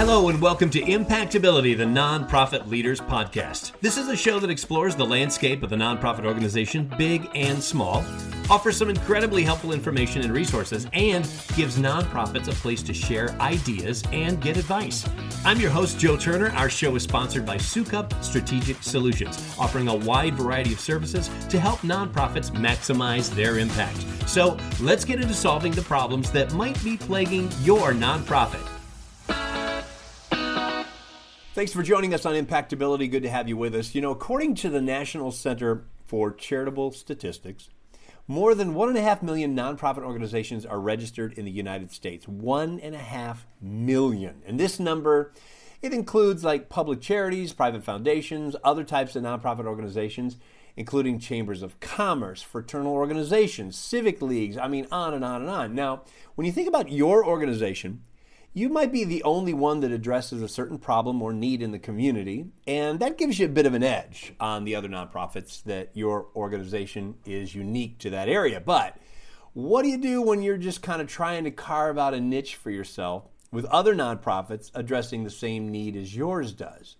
Hello, and welcome to Impactability, the Nonprofit Leaders Podcast. This is a show that explores the landscape of the nonprofit organization, big and small, offers some incredibly helpful information and resources, and gives nonprofits a place to share ideas and get advice. I'm your host, Joe Turner. Our show is sponsored by Soukup Strategic Solutions, offering a wide variety of services to help nonprofits maximize their impact. So let's get into solving the problems that might be plaguing your nonprofit. Thanks for joining us on Impactability. Good to have you with us. You know, according to the National Center for Charitable Statistics, more than one and a half million nonprofit organizations are registered in the United States. One and a half million. And this number, it includes like public charities, private foundations, other types of nonprofit organizations, including chambers of commerce, fraternal organizations, civic leagues, I mean, on and on and on. Now, when you think about your organization, you might be the only one that addresses a certain problem or need in the community, and that gives you a bit of an edge on the other nonprofits that your organization is unique to that area. But what do you do when you're just kind of trying to carve out a niche for yourself with other nonprofits addressing the same need as yours does?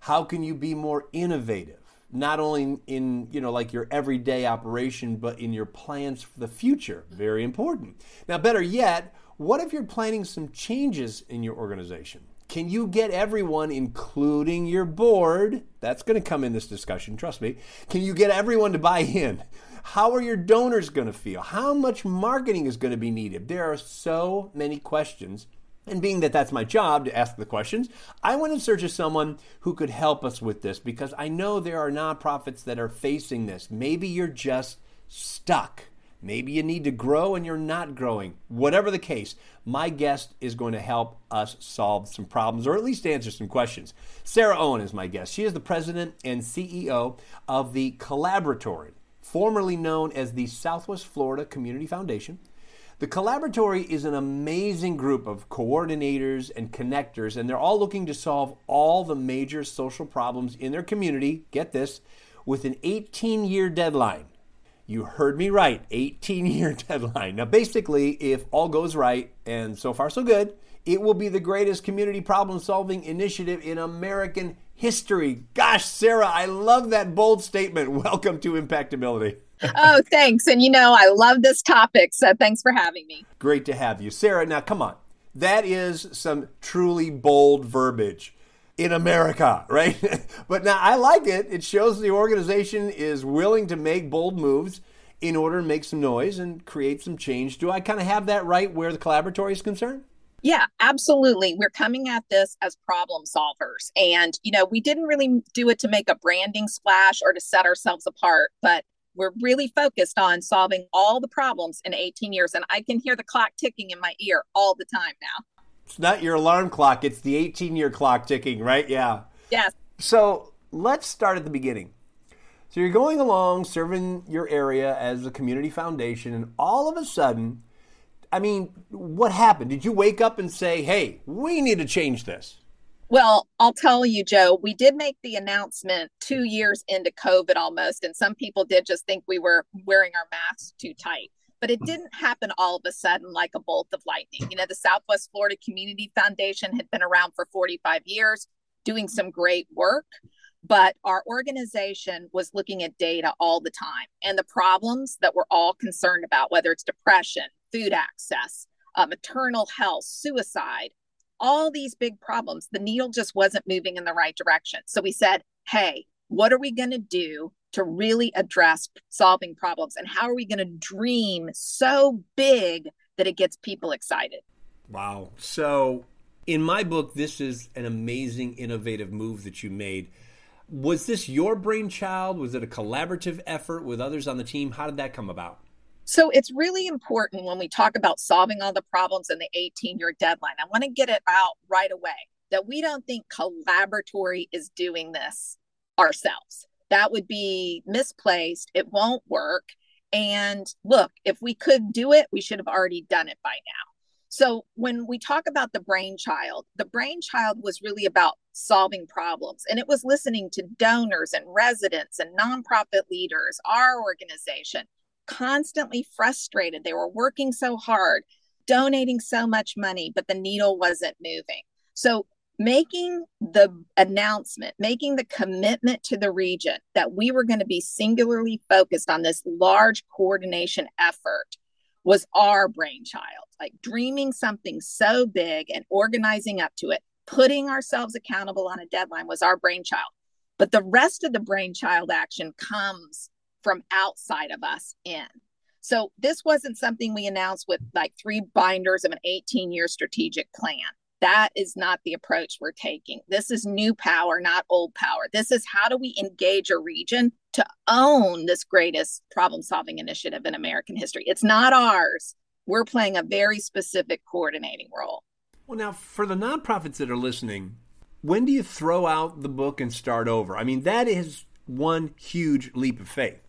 How can you be more innovative? Not only in, you know, like your everyday operation, but in your plans for the future. Very important. Now, better yet, what if you're planning some changes in your organization? Can you get everyone, including your board? That's going to come in this discussion, trust me. Can you get everyone to buy in? How are your donors going to feel? How much marketing is going to be needed? There are so many questions. And being that that's my job to ask the questions, I went in search of someone who could help us with this because I know there are nonprofits that are facing this. Maybe you're just stuck. Maybe you need to grow and you're not growing. Whatever the case, my guest is going to help us solve some problems or at least answer some questions. Sarah Owen is my guest. She is the president and CEO of the Collaboratory, formerly known as the Southwest Florida Community Foundation. The Collaboratory is an amazing group of coordinators and connectors, and they're all looking to solve all the major social problems in their community. Get this, with an 18 year deadline. You heard me right, 18 year deadline. Now, basically, if all goes right, and so far so good, it will be the greatest community problem solving initiative in American history. Gosh, Sarah, I love that bold statement. Welcome to Impactability. oh, thanks. And you know, I love this topic, so thanks for having me. Great to have you. Sarah, now come on. That is some truly bold verbiage in America, right? but now I like it. It shows the organization is willing to make bold moves in order to make some noise and create some change. Do I kind of have that right where the Collaboratory is concerned? Yeah, absolutely. We're coming at this as problem solvers. And, you know, we didn't really do it to make a branding splash or to set ourselves apart, but we're really focused on solving all the problems in 18 years. And I can hear the clock ticking in my ear all the time now. It's not your alarm clock, it's the 18 year clock ticking, right? Yeah. Yes. So let's start at the beginning. So you're going along serving your area as a community foundation, and all of a sudden, I mean, what happened? Did you wake up and say, hey, we need to change this? Well, I'll tell you, Joe, we did make the announcement two years into COVID almost, and some people did just think we were wearing our masks too tight but it didn't happen all of a sudden like a bolt of lightning. You know, the Southwest Florida Community Foundation had been around for 45 years, doing some great work, but our organization was looking at data all the time and the problems that we're all concerned about, whether it's depression, food access, uh, maternal health, suicide, all these big problems, the needle just wasn't moving in the right direction. So we said, hey, what are we going to do to really address solving problems and how are we going to dream so big that it gets people excited? Wow. So in my book this is an amazing innovative move that you made. Was this your brainchild? Was it a collaborative effort with others on the team? How did that come about? So it's really important when we talk about solving all the problems in the 18 year deadline i want to get it out right away that we don't think collaboratory is doing this ourselves that would be misplaced. It won't work. And look, if we could do it, we should have already done it by now. So when we talk about the brainchild, the brainchild was really about solving problems and it was listening to donors and residents and nonprofit leaders, our organization, constantly frustrated. They were working so hard, donating so much money, but the needle wasn't moving. So making the announcement, making the commitment to the region that we were going to be singularly focused on this large coordination effort was our brainchild. Like dreaming something so big and organizing up to it, putting ourselves accountable on a deadline was our brainchild. But the rest of the brainchild action comes from outside of us in. So this wasn't something we announced with like three binders of an 18 year strategic plan. That is not the approach we're taking. This is new power, not old power. This is how do we engage a region to own this greatest problem solving initiative in American history? It's not ours. We're playing a very specific coordinating role. Well, now, for the nonprofits that are listening, when do you throw out the book and start over? I mean, that is one huge leap of faith.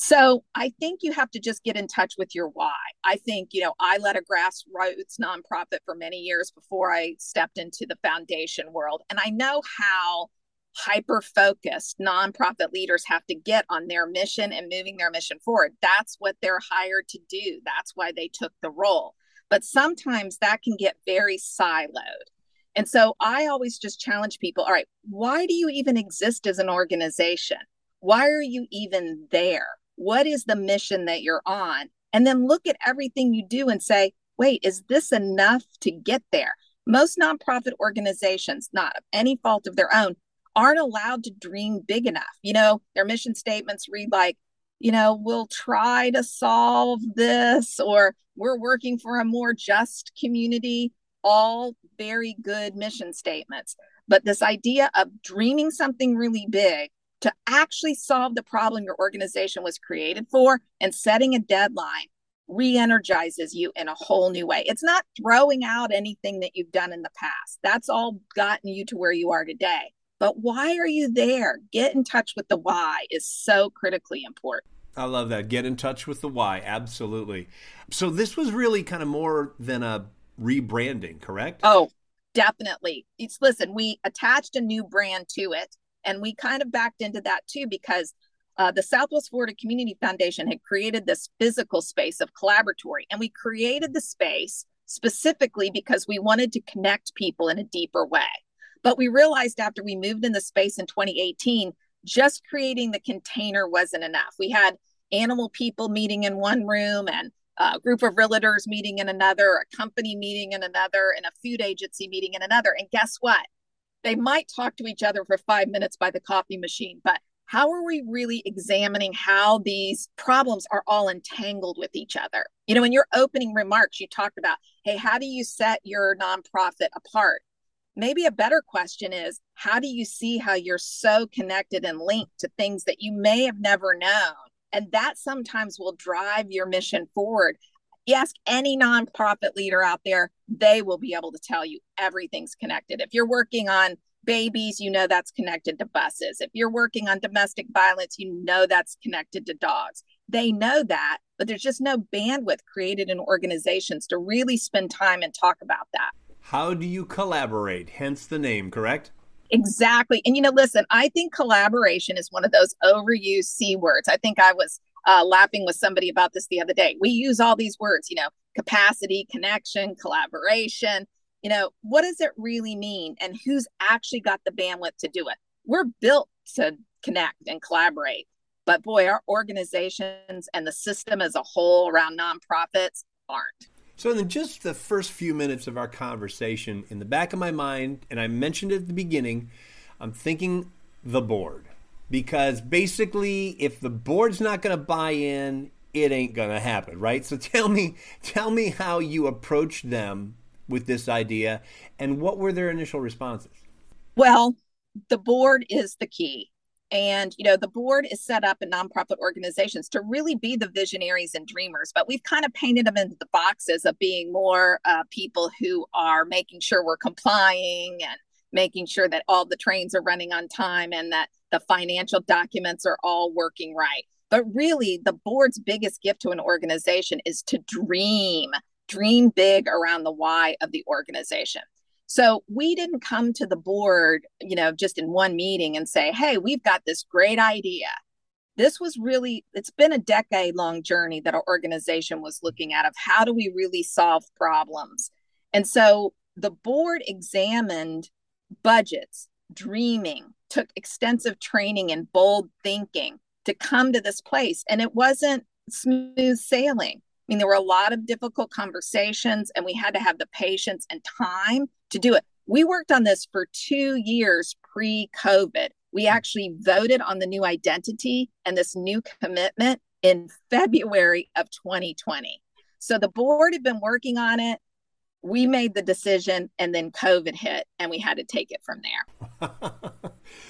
So I think you have to just get in touch with your why. I think, you know, I led a grassroots nonprofit for many years before I stepped into the foundation world. And I know how hyper focused nonprofit leaders have to get on their mission and moving their mission forward. That's what they're hired to do. That's why they took the role. But sometimes that can get very siloed. And so I always just challenge people all right, why do you even exist as an organization? Why are you even there? What is the mission that you're on? And then look at everything you do and say, wait, is this enough to get there? Most nonprofit organizations, not of any fault of their own, aren't allowed to dream big enough. You know, their mission statements read like, you know, we'll try to solve this, or we're working for a more just community. All very good mission statements. But this idea of dreaming something really big to actually solve the problem your organization was created for and setting a deadline re-energizes you in a whole new way. It's not throwing out anything that you've done in the past. That's all gotten you to where you are today. But why are you there? Get in touch with the why is so critically important. I love that. Get in touch with the why. Absolutely. So this was really kind of more than a rebranding, correct? Oh, definitely. It's listen, we attached a new brand to it and we kind of backed into that too because uh, the Southwest Florida Community Foundation had created this physical space of collaboratory. And we created the space specifically because we wanted to connect people in a deeper way. But we realized after we moved in the space in 2018, just creating the container wasn't enough. We had animal people meeting in one room and a group of realtors meeting in another, a company meeting in another, and a food agency meeting in another. And guess what? They might talk to each other for five minutes by the coffee machine, but how are we really examining how these problems are all entangled with each other? You know, in your opening remarks, you talked about, hey, how do you set your nonprofit apart? Maybe a better question is, how do you see how you're so connected and linked to things that you may have never known? And that sometimes will drive your mission forward you ask any nonprofit leader out there, they will be able to tell you everything's connected. If you're working on babies, you know that's connected to buses. If you're working on domestic violence, you know that's connected to dogs. They know that, but there's just no bandwidth created in organizations to really spend time and talk about that. How do you collaborate? Hence the name, correct? Exactly. And you know, listen, I think collaboration is one of those overused C words. I think I was uh, laughing with somebody about this the other day. We use all these words, you know, capacity, connection, collaboration. You know, what does it really mean? And who's actually got the bandwidth to do it? We're built to connect and collaborate. But boy, our organizations and the system as a whole around nonprofits aren't. So, in just the first few minutes of our conversation, in the back of my mind, and I mentioned it at the beginning, I'm thinking the board because basically if the board's not going to buy in it ain't going to happen right? So tell me tell me how you approached them with this idea and what were their initial responses? Well the board is the key. And you know the board is set up in nonprofit organizations to really be the visionaries and dreamers but we've kind of painted them into the boxes of being more uh, people who are making sure we're complying and making sure that all the trains are running on time and that the financial documents are all working right. But really, the board's biggest gift to an organization is to dream, dream big around the why of the organization. So we didn't come to the board, you know, just in one meeting and say, hey, we've got this great idea. This was really, it's been a decade long journey that our organization was looking at of how do we really solve problems. And so the board examined budgets, dreaming, took extensive training and bold thinking to come to this place. And it wasn't smooth sailing. I mean, there were a lot of difficult conversations, and we had to have the patience and time to do it. We worked on this for two years pre COVID. We actually voted on the new identity and this new commitment in February of 2020. So the board had been working on it. We made the decision, and then COVID hit, and we had to take it from there.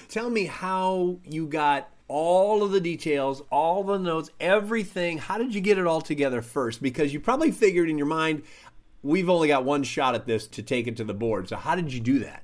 Tell me how you got all of the details, all the notes, everything. How did you get it all together first? Because you probably figured in your mind, we've only got one shot at this to take it to the board. So how did you do that?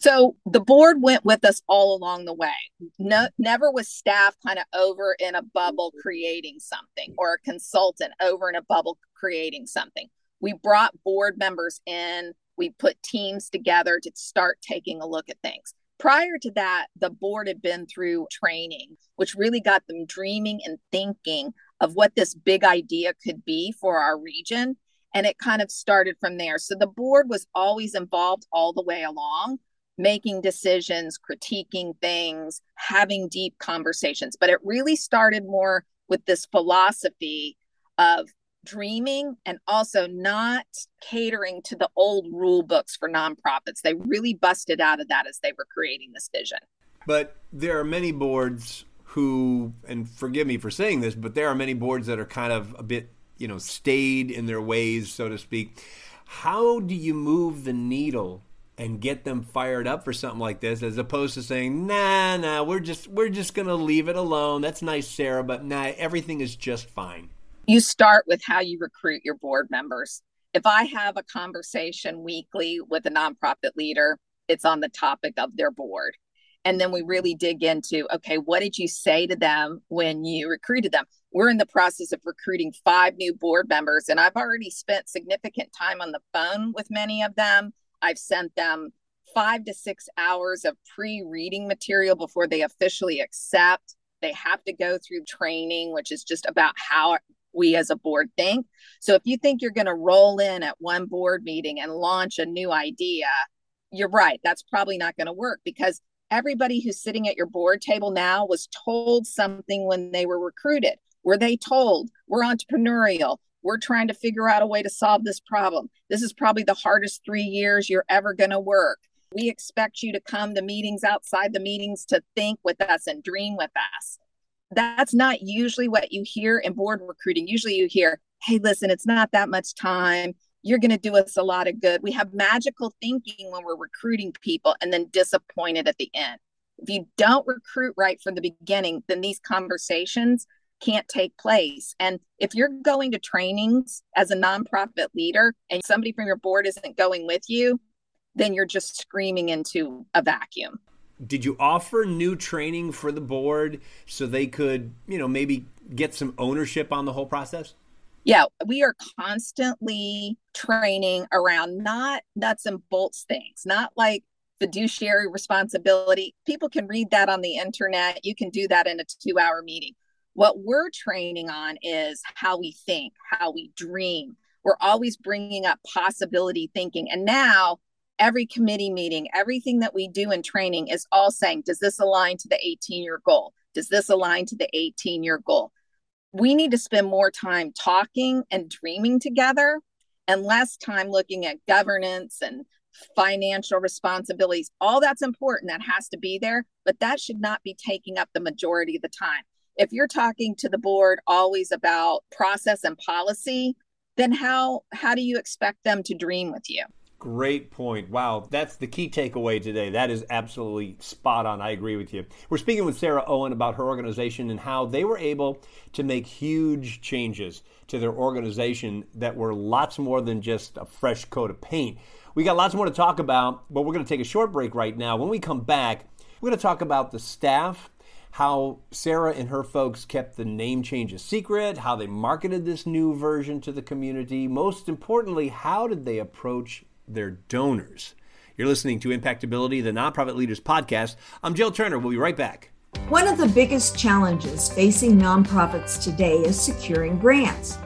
So the board went with us all along the way. No, never was staff kind of over in a bubble creating something or a consultant over in a bubble creating something. We brought board members in, we put teams together to start taking a look at things. Prior to that, the board had been through training, which really got them dreaming and thinking of what this big idea could be for our region. And it kind of started from there. So the board was always involved all the way along, making decisions, critiquing things, having deep conversations. But it really started more with this philosophy of dreaming and also not catering to the old rule books for nonprofits. They really busted out of that as they were creating this vision. But there are many boards who, and forgive me for saying this, but there are many boards that are kind of a bit, you know, stayed in their ways, so to speak. How do you move the needle and get them fired up for something like this as opposed to saying nah nah we're just we're just gonna leave it alone that's nice sarah but nah everything is just fine you start with how you recruit your board members. If I have a conversation weekly with a nonprofit leader, it's on the topic of their board. And then we really dig into okay, what did you say to them when you recruited them? We're in the process of recruiting five new board members, and I've already spent significant time on the phone with many of them. I've sent them five to six hours of pre reading material before they officially accept. They have to go through training, which is just about how we as a board think. So if you think you're going to roll in at one board meeting and launch a new idea, you're right. That's probably not going to work because everybody who's sitting at your board table now was told something when they were recruited. Were they told we're entrepreneurial? We're trying to figure out a way to solve this problem. This is probably the hardest three years you're ever going to work. We expect you to come to meetings outside the meetings to think with us and dream with us that's not usually what you hear in board recruiting. Usually you hear, hey, listen, it's not that much time. You're going to do us a lot of good. We have magical thinking when we're recruiting people and then disappointed at the end. If you don't recruit right from the beginning, then these conversations can't take place. And if you're going to trainings as a nonprofit leader and somebody from your board isn't going with you, then you're just screaming into a vacuum did you offer new training for the board so they could, you know, maybe get some ownership on the whole process? Yeah, we are constantly training around not nuts and bolts things, not like fiduciary responsibility. People can read that on the internet. You can do that in a two hour meeting. What we're training on is how we think, how we dream. We're always bringing up possibility thinking. And now every committee meeting, everything that we do in training is all saying, does this align to the 18 year goal? Does this align to the 18 year goal? We need to spend more time talking and dreaming together and less time looking at governance and financial responsibilities. All that's important, that has to be there, but that should not be taking up the majority of the time. If you're talking to the board always about process and policy, then how how do you expect them to dream with you? Great point. Wow, that's the key takeaway today. That is absolutely spot on. I agree with you. We're speaking with Sarah Owen about her organization and how they were able to make huge changes to their organization that were lots more than just a fresh coat of paint. We got lots more to talk about, but we're going to take a short break right now. When we come back, we're going to talk about the staff how Sarah and her folks kept the name change a secret, how they marketed this new version to the community. Most importantly, how did they approach their donors. You're listening to Impactability, the Nonprofit Leaders Podcast. I'm Jill Turner. We'll be right back. One of the biggest challenges facing nonprofits today is securing grants.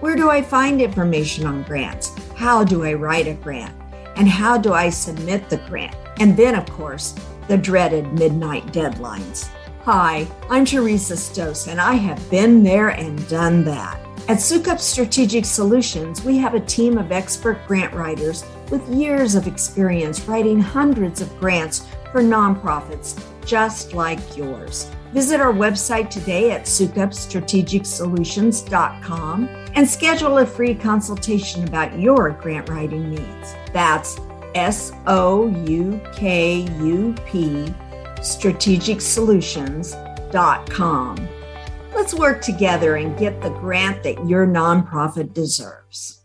Where do I find information on grants? How do I write a grant? And how do I submit the grant? And then, of course, the dreaded midnight deadlines. Hi, I'm Teresa Stos, and I have been there and done that. At Soukup Strategic Solutions, we have a team of expert grant writers with years of experience writing hundreds of grants for nonprofits just like yours. Visit our website today at soukupstrategicsolutions.com and schedule a free consultation about your grant writing needs. That's S O U K U P strategicsolutions.com. Let's work together and get the grant that your nonprofit deserves.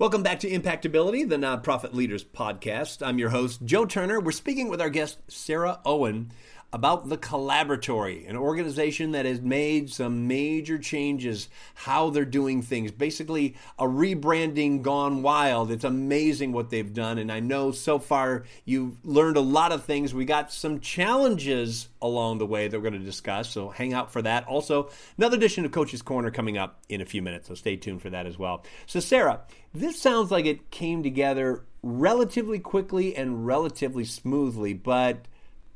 Welcome back to Impactability, the Nonprofit Leaders Podcast. I'm your host, Joe Turner. We're speaking with our guest, Sarah Owen about the Collaboratory, an organization that has made some major changes how they're doing things. Basically, a rebranding gone wild. It's amazing what they've done. And I know so far you've learned a lot of things. We got some challenges along the way that we're going to discuss. So hang out for that. Also, another edition of Coach's Corner coming up in a few minutes. So stay tuned for that as well. So, Sarah, this sounds like it came together relatively quickly and relatively smoothly, but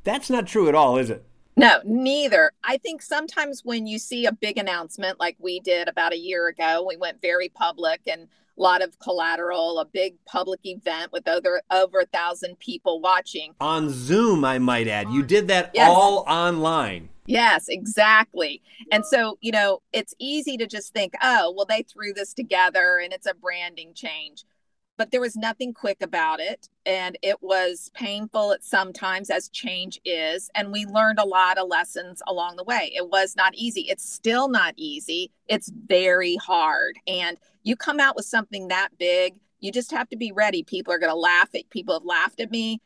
that's not true at all, is it? No, neither. I think sometimes when you see a big announcement like we did about a year ago, we went very public and a lot of collateral, a big public event with over over a thousand people watching. On Zoom, I might add. You did that yes. all online. Yes, exactly. And so, you know, it's easy to just think, oh, well, they threw this together and it's a branding change but there was nothing quick about it and it was painful at sometimes as change is and we learned a lot of lessons along the way. It was not easy. It's still not easy. It's very hard and you come out with something that big you just have to be ready. People are going to laugh at people have laughed at me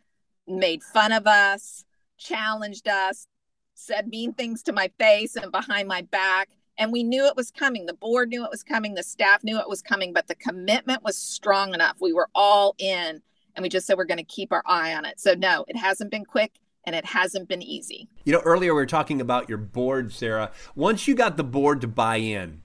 made fun of us challenged us said mean things to my face and behind my back and we knew it was coming. The board knew it was coming. The staff knew it was coming, but the commitment was strong enough. We were all in, and we just said we're going to keep our eye on it. So, no, it hasn't been quick and it hasn't been easy. You know, earlier we were talking about your board, Sarah. Once you got the board to buy in,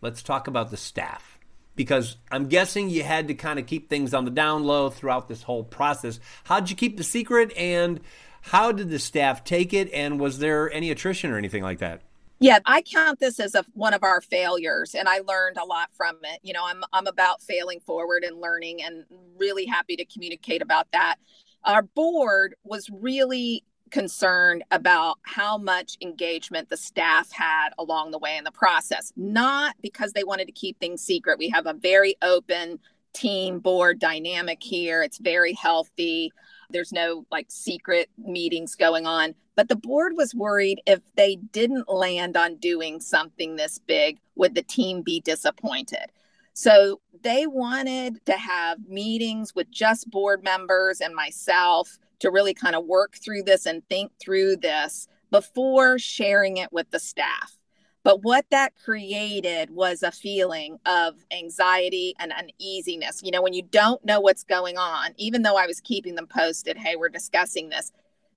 let's talk about the staff. Because I'm guessing you had to kind of keep things on the down low throughout this whole process. How'd you keep the secret and how did the staff take it? And was there any attrition or anything like that? Yeah i count this as a, one of our failures and i learned a lot from it you know i'm i'm about failing forward and learning and really happy to communicate about that. Our board was really concerned about how much engagement the staff had along the way in the process not because they wanted to keep things secret. We have a very open team board dynamic here. It's very healthy. There's no like secret meetings going on. But the board was worried if they didn't land on doing something this big, would the team be disappointed? So they wanted to have meetings with just board members and myself to really kind of work through this and think through this before sharing it with the staff. But what that created was a feeling of anxiety and uneasiness. You know, when you don't know what's going on, even though I was keeping them posted, hey, we're discussing this,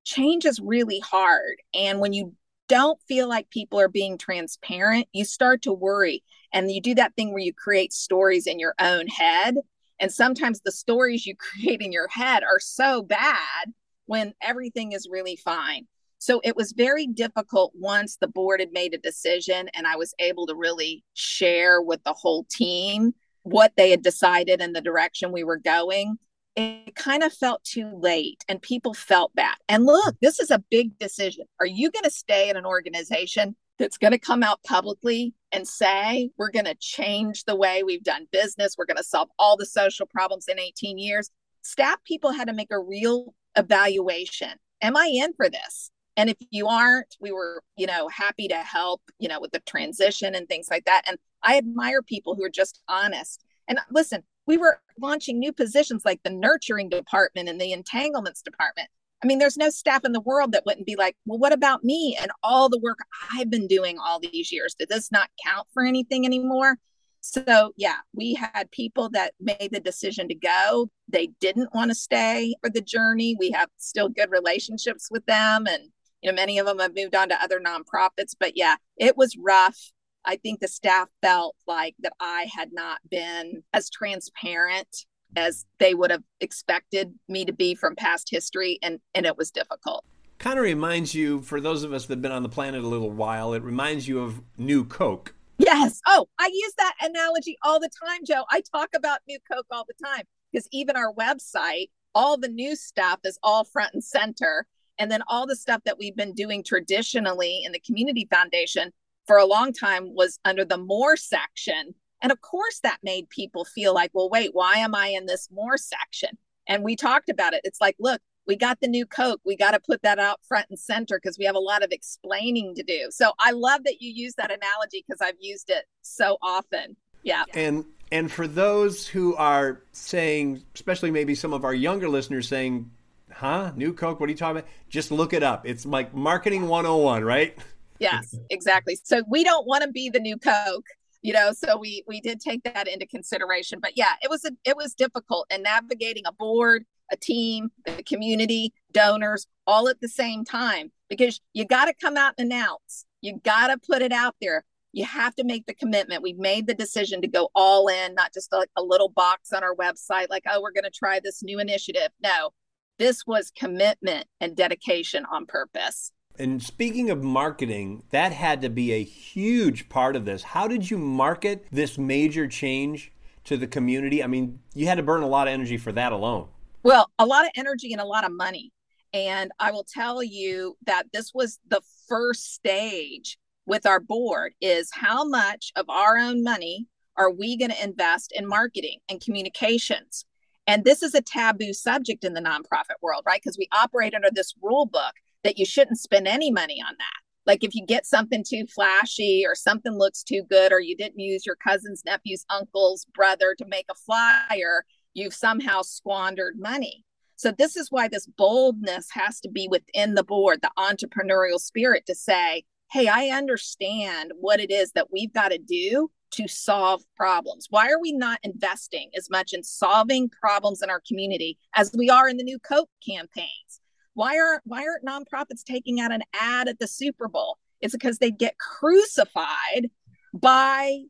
change is really hard. And when you don't feel like people are being transparent, you start to worry. And you do that thing where you create stories in your own head. And sometimes the stories you create in your head are so bad when everything is really fine. So it was very difficult once the board had made a decision and I was able to really share with the whole team what they had decided and the direction we were going. It kind of felt too late and people felt that. And look, this is a big decision. Are you going to stay in an organization that's going to come out publicly and say, we're going to change the way we've done business? We're going to solve all the social problems in 18 years? Staff people had to make a real evaluation. Am I in for this? and if you aren't we were you know happy to help you know with the transition and things like that and i admire people who are just honest and listen we were launching new positions like the nurturing department and the entanglements department. I mean there's no staff in the world that wouldn't be like well what about me and all the work i've been doing all these years? Did this not count for anything anymore? So yeah we had people that made the decision to go. They didn't want to stay for the journey. We have still good relationships with them and you know many of them have moved on to other nonprofits but yeah it was rough i think the staff felt like that i had not been as transparent as they would have expected me to be from past history and and it was difficult. Kind of reminds you for those of us that have been on the planet a little while it reminds you of new coke. Yes. Oh i use that analogy all the time joe. I talk about new coke all the time because even our website all the new stuff is all front and center. And then all the stuff that we've been doing traditionally in the community foundation for a long time was under the more section and of course, that made people feel like, well, wait, why am I in this more section? And we talked about it. It's like, look, we got the new Coke. We got to put that out front and center because we have a lot of explaining to do. So I love that you use that analogy because I've used it so often. Yeah. And and for those who are saying, especially maybe some of our younger listeners saying, huh, new Coke, what are you talking about? Just look it up. It's like marketing 101, right? Yes, exactly. So we don't want to be the new Coke you know so we we did take that into consideration. But yeah it was a, it was difficult and navigating a board a team the community donors all at the same time because you got to come out and announce. You got to put it out there. You have to make the commitment. We've made the decision to go all in not just like a little box on our website like oh we're going to try this new initiative. No this was commitment and dedication on purpose and speaking of marketing, that had to be a huge part of this. How did you market this major change to the community? I mean, you had to burn a lot of energy for that alone. Well, a lot of energy and a lot of money. And I will tell you that this was the first stage with our board is how much of our own money are we going to invest in marketing and communications? And this is a taboo subject in the nonprofit world, right? Because we operate under this rule book that you shouldn't spend any money on that. Like if you get something too flashy or something looks too good, or you didn't use your cousin's, nephew's, uncle's, brother to make a flyer, you've somehow squandered money. So this is why this boldness has to be within the board, the entrepreneurial spirit to say, hey, I understand what it is that we've got to do to solve problems. Why are we not investing as much in solving problems in our community as we are in the new Coke campaigns? Why are why aren't nonprofits taking out an ad at the Super Bowl? It's because they get crucified by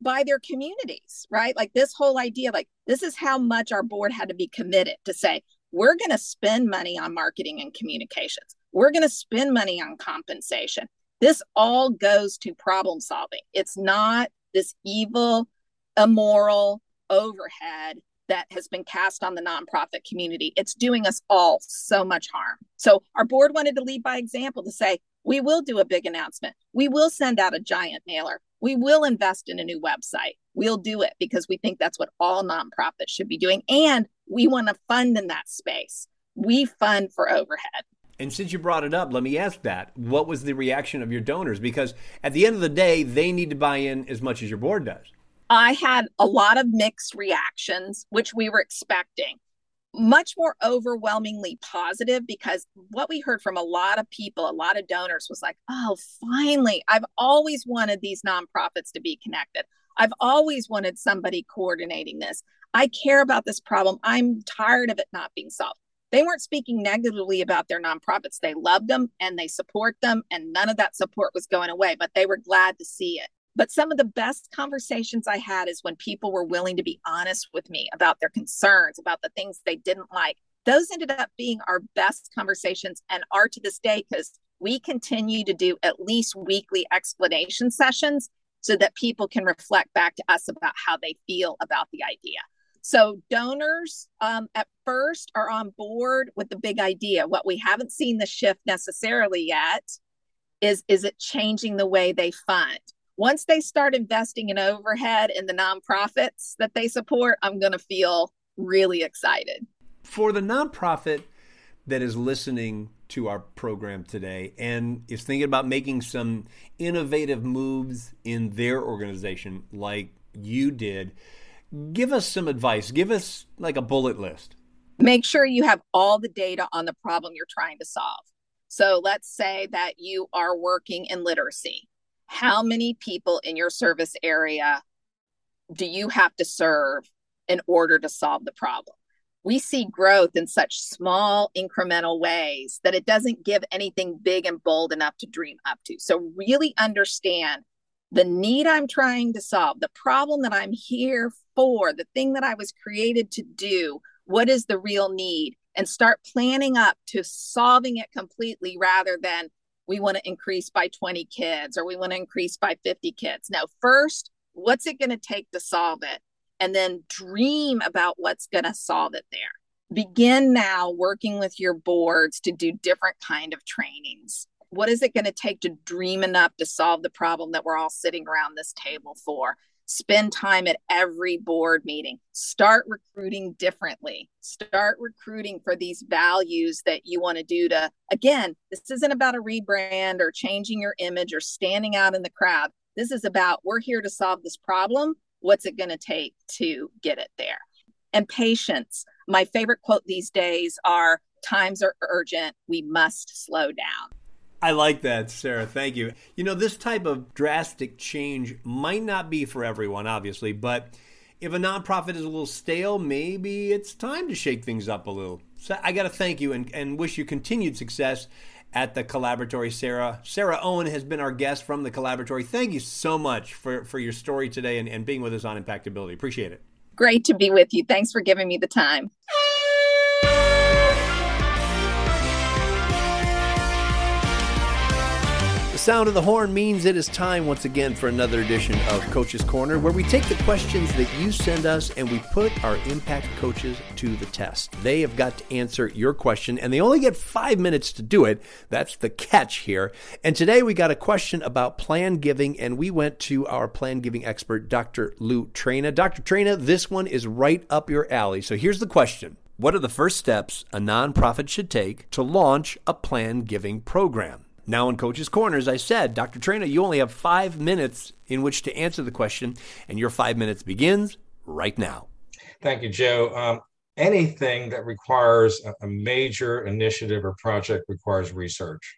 by their communities, right? Like this whole idea, like this is how much our board had to be committed to say, we're going to spend money on marketing and communications. We're going to spend money on compensation. This all goes to problem solving. It's not this evil, immoral overhead that has been cast on the nonprofit community. It's doing us all so much harm. So our board wanted to lead by example to say, we will do a big announcement. We will send out a giant mailer. We will invest in a new website. We'll do it because we think that's what all nonprofits should be doing. And we want to fund in that space. We fund for overhead. And since you brought it up, let me ask that. What was the reaction of your donors? Because at the end of the day, they need to buy in as much as your board does. I had a lot of mixed reactions, which we were expecting. Much more overwhelmingly positive because what we heard from a lot of people, a lot of donors was like, oh, finally, I've always wanted these nonprofits to be connected. I've always wanted somebody coordinating this. I care about this problem. I'm tired of it not being solved. They weren't speaking negatively about their nonprofits. They loved them and they support them, and none of that support was going away, but they were glad to see it. But some of the best conversations I had is when people were willing to be honest with me about their concerns, about the things they didn't like. Those ended up being our best conversations and are to this day because we continue to do at least weekly explanation sessions so that people can reflect back to us about how they feel about the idea. So, donors um, at first are on board with the big idea. What we haven't seen the shift necessarily yet is is it changing the way they fund? Once they start investing in overhead in the nonprofits that they support, I'm going to feel really excited. For the nonprofit that is listening to our program today and is thinking about making some innovative moves in their organization like you did, give us some advice. Give us like a bullet list. Make sure you have all the data on the problem you're trying to solve. So let's say that you are working in literacy how many people in your service area do you have to serve in order to solve the problem? We see growth in such small incremental ways that it doesn't give anything big and bold enough to dream up to. So, really understand the need I'm trying to solve, the problem that I'm here for, the thing that I was created to do. What is the real need? And start planning up to solving it completely rather than we want to increase by 20 kids or we want to increase by 50 kids. Now, first, what's it going to take to solve it? And then dream about what's going to solve it there. Begin now working with your boards to do different kind of trainings. What is it going to take to dream enough to solve the problem that we're all sitting around this table for? Spend time at every board meeting. Start recruiting differently. Start recruiting for these values that you want to do to again this isn't about a rebrand or changing your image or standing out in the crowd. This is about we're here to solve this problem. What's it going to take to get it there? And patience. My favorite quote these days are times are urgent. We must slow down I like that, Sarah. Thank you. You know, this type of drastic change might not be for everyone, obviously, but if a nonprofit is a little stale, maybe it's time to shake things up a little. So I got to thank you and, and wish you continued success at the Collaboratory, Sarah. Sarah Owen has been our guest from the Collaboratory. Thank you so much for, for your story today and, and being with us on Impactability. Appreciate it. Great to be with you. Thanks for giving me the time. Sound of the horn means it is time once again for another edition of Coach's Corner, where we take the questions that you send us and we put our impact coaches to the test. They have got to answer your question, and they only get five minutes to do it. That's the catch here. And today we got a question about plan giving, and we went to our plan giving expert, Dr. Lou Trina. Dr. Trina, this one is right up your alley. So here's the question. What are the first steps a nonprofit should take to launch a plan giving program? Now, in Coach's Corner, as I said, Dr. Trina, you only have five minutes in which to answer the question, and your five minutes begins right now. Thank you, Joe. Um, anything that requires a major initiative or project requires research.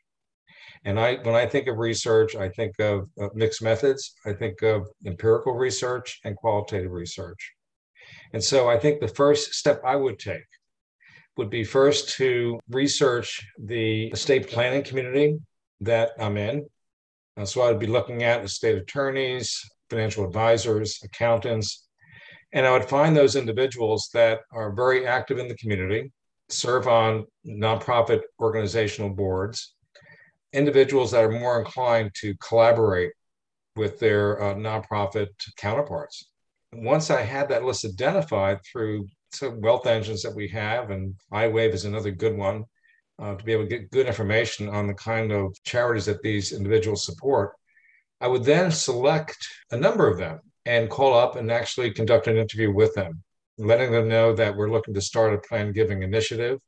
And I, when I think of research, I think of, mixed methods. I think of empirical research and qualitative research. And so I think the first step I would take would be first to research the estate planning community that I'm in. Uh, so I'd be looking at estate attorneys, financial advisors, accountants, and I would find those individuals that are very active in the community, serve on nonprofit organizational boards, individuals that are more inclined to collaborate with their uh, nonprofit counterparts. Once I had that list identified through some wealth engines that we have, and iWave is another good one, uh, to be able to get good information on the kind of charities that these individuals support, I would then select a number of them and call up and actually conduct an interview with them, letting them know that we're looking to start a plan giving initiative,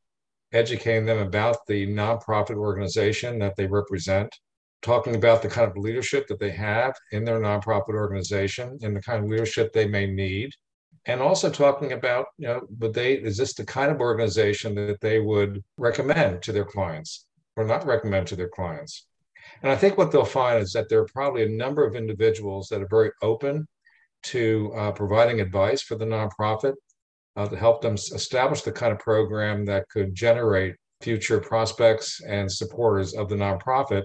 educating them about the nonprofit organization that they represent, talking about the kind of leadership that they have in their nonprofit organization and the kind of leadership they may need and also talking about you know would they is this the kind of organization that they would recommend to their clients or not recommend to their clients? And i think what they'll find is that there are probably a number of individuals that are very open to uh, providing advice for the nonprofit uh, to help them establish the kind of program that could generate future prospects and supporters of the nonprofit.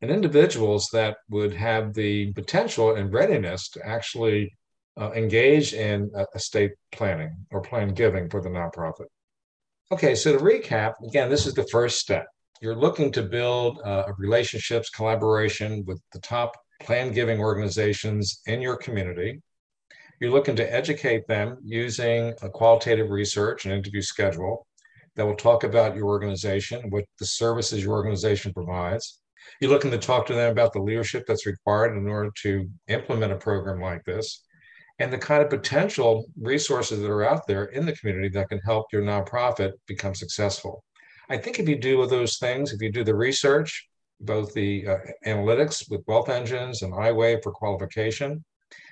And individuals that would have the potential and readiness to actually uh, engage in estate planning or plan giving for the nonprofit. Okay, so to recap, again, this is the first step. You're looking to build uh, relationships, collaboration with the top plan giving organizations in your community. You're looking to educate them using a qualitative research and interview schedule that will talk about your organization, what the services your organization provides. You're looking to talk to them about the leadership that's required in order to implement a program like this and the kind of potential resources that are out there in the community that can help your nonprofit become successful. I think if you do those things, if you do the research, both the uh, analytics with wealth engines and iWave for qualification,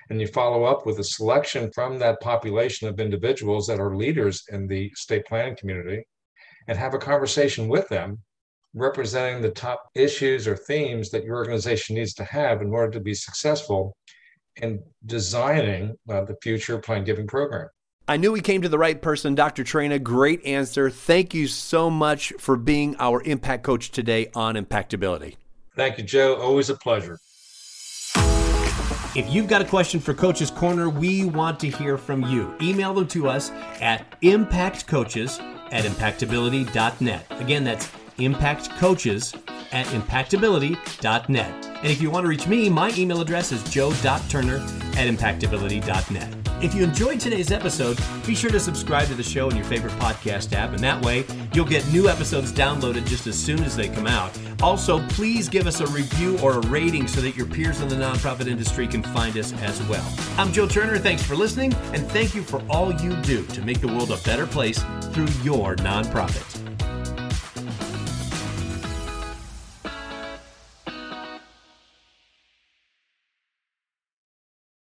and you follow up with a selection from that population of individuals that are leaders in the estate planning community, and have a conversation with them representing the top issues or themes that your organization needs to have in order to be successful in designing uh, the future plan giving program. I knew we came to the right person, Dr. Trina. Great answer. Thank you so much for being our impact coach today on Impactability. Thank you, Joe. Always a pleasure. If you've got a question for Coach's Corner, we want to hear from you. Email them to us at impactcoaches at impactability.net. Again, that's impactcoaches at impactability.net. And if you want to reach me, my email address is joe.turner at impactability.net. If you enjoyed today's episode, be sure to subscribe to the show in your favorite podcast app, and that way you'll get new episodes downloaded just as soon as they come out. Also, please give us a review or a rating so that your peers in the nonprofit industry can find us as well. I'm Joe Turner. Thanks for listening, and thank you for all you do to make the world a better place through your nonprofit.